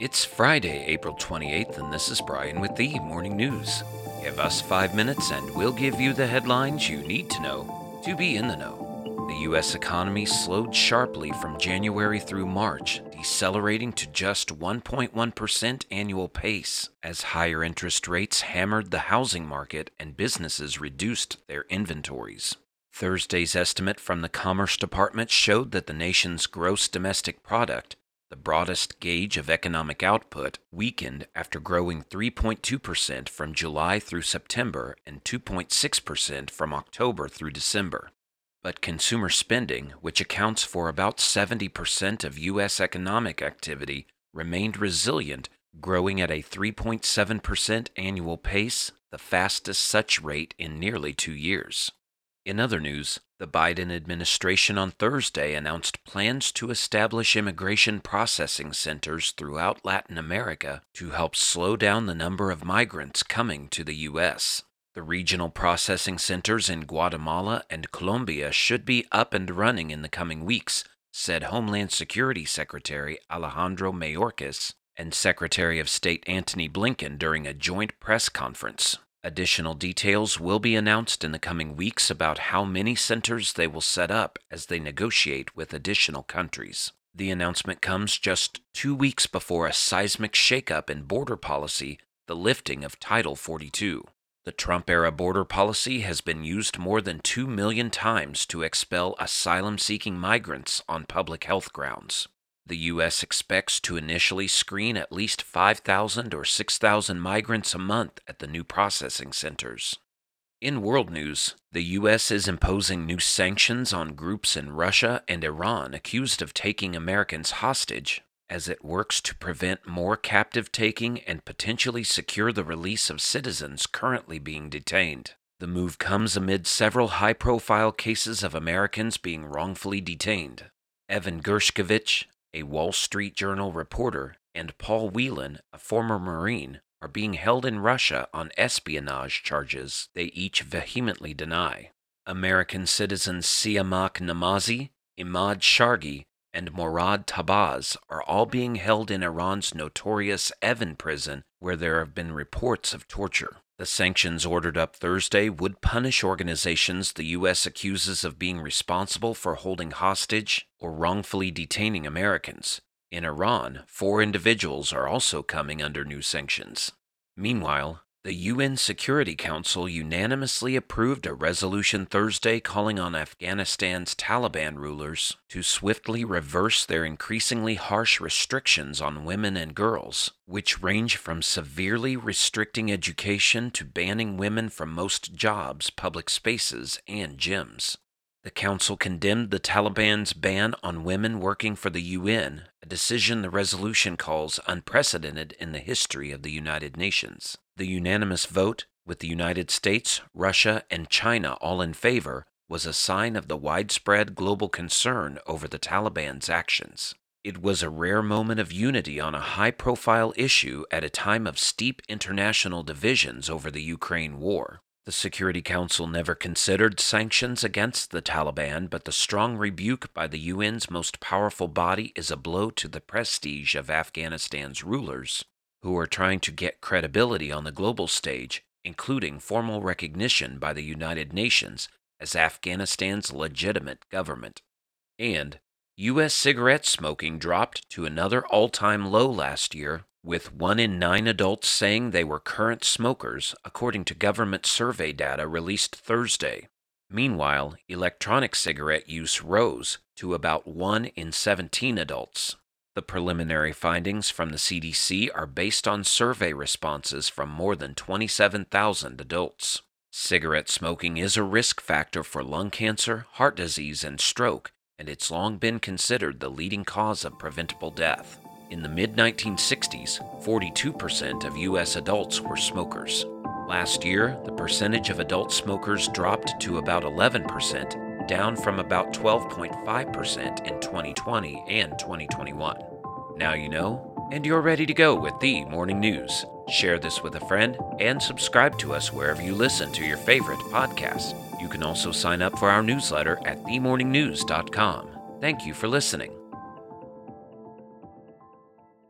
It's Friday, April 28th, and this is Brian with the Morning News. Give us five minutes and we'll give you the headlines you need to know to be in the know. The U.S. economy slowed sharply from January through March, decelerating to just 1.1% annual pace as higher interest rates hammered the housing market and businesses reduced their inventories. Thursday's estimate from the Commerce Department showed that the nation's gross domestic product the broadest gauge of economic output, weakened after growing 3.2% from July through September and 2.6% from October through December. But consumer spending, which accounts for about 70% of U.S. economic activity, remained resilient, growing at a 3.7% annual pace, the fastest such rate in nearly two years. In other news, the Biden administration on Thursday announced plans to establish immigration processing centers throughout Latin America to help slow down the number of migrants coming to the U.S. The regional processing centers in Guatemala and Colombia should be up and running in the coming weeks, said Homeland Security Secretary Alejandro Mayorkas and Secretary of State Antony Blinken during a joint press conference. Additional details will be announced in the coming weeks about how many centers they will set up as they negotiate with additional countries. The announcement comes just two weeks before a seismic shakeup in border policy, the lifting of Title 42. The Trump era border policy has been used more than 2 million times to expel asylum seeking migrants on public health grounds. The U.S. expects to initially screen at least 5,000 or 6,000 migrants a month at the new processing centers. In world news, the U.S. is imposing new sanctions on groups in Russia and Iran accused of taking Americans hostage as it works to prevent more captive taking and potentially secure the release of citizens currently being detained. The move comes amid several high profile cases of Americans being wrongfully detained. Evan Gershkovich, a Wall Street Journal reporter, and Paul Whelan, a former Marine, are being held in Russia on espionage charges they each vehemently deny. American citizens Siamak Namazi, Emad Shargi, and Morad Tahbaz are all being held in Iran's notorious Evin prison, where there have been reports of torture. The sanctions ordered up Thursday would punish organizations the U.S. accuses of being responsible for holding hostage or wrongfully detaining Americans. In Iran, four individuals are also coming under new sanctions. Meanwhile, the UN Security Council unanimously approved a resolution Thursday calling on Afghanistan's Taliban rulers to swiftly reverse their increasingly harsh restrictions on women and girls, which range from severely restricting education to banning women from most jobs, public spaces, and gyms. The Council condemned the Taliban's ban on women working for the UN, a decision the resolution calls unprecedented in the history of the United Nations. The unanimous vote, with the United States, Russia, and China all in favor, was a sign of the widespread global concern over the Taliban's actions. It was a rare moment of unity on a high profile issue at a time of steep international divisions over the Ukraine war. The Security Council never considered sanctions against the Taliban, but the strong rebuke by the UN's most powerful body is a blow to the prestige of Afghanistan's rulers, who are trying to get credibility on the global stage, including formal recognition by the United Nations as Afghanistan's legitimate government. And U.S. cigarette smoking dropped to another all time low last year with one in nine adults saying they were current smokers, according to government survey data released Thursday. Meanwhile, electronic cigarette use rose to about 1 in 17 adults. The preliminary findings from the CDC are based on survey responses from more than 27,000 adults. Cigarette smoking is a risk factor for lung cancer, heart disease, and stroke, and it's long been considered the leading cause of preventable death. In the mid 1960s, 42% of U.S. adults were smokers. Last year, the percentage of adult smokers dropped to about 11%, down from about 12.5% in 2020 and 2021. Now you know, and you're ready to go with the morning news. Share this with a friend and subscribe to us wherever you listen to your favorite podcasts. You can also sign up for our newsletter at themorningnews.com. Thank you for listening.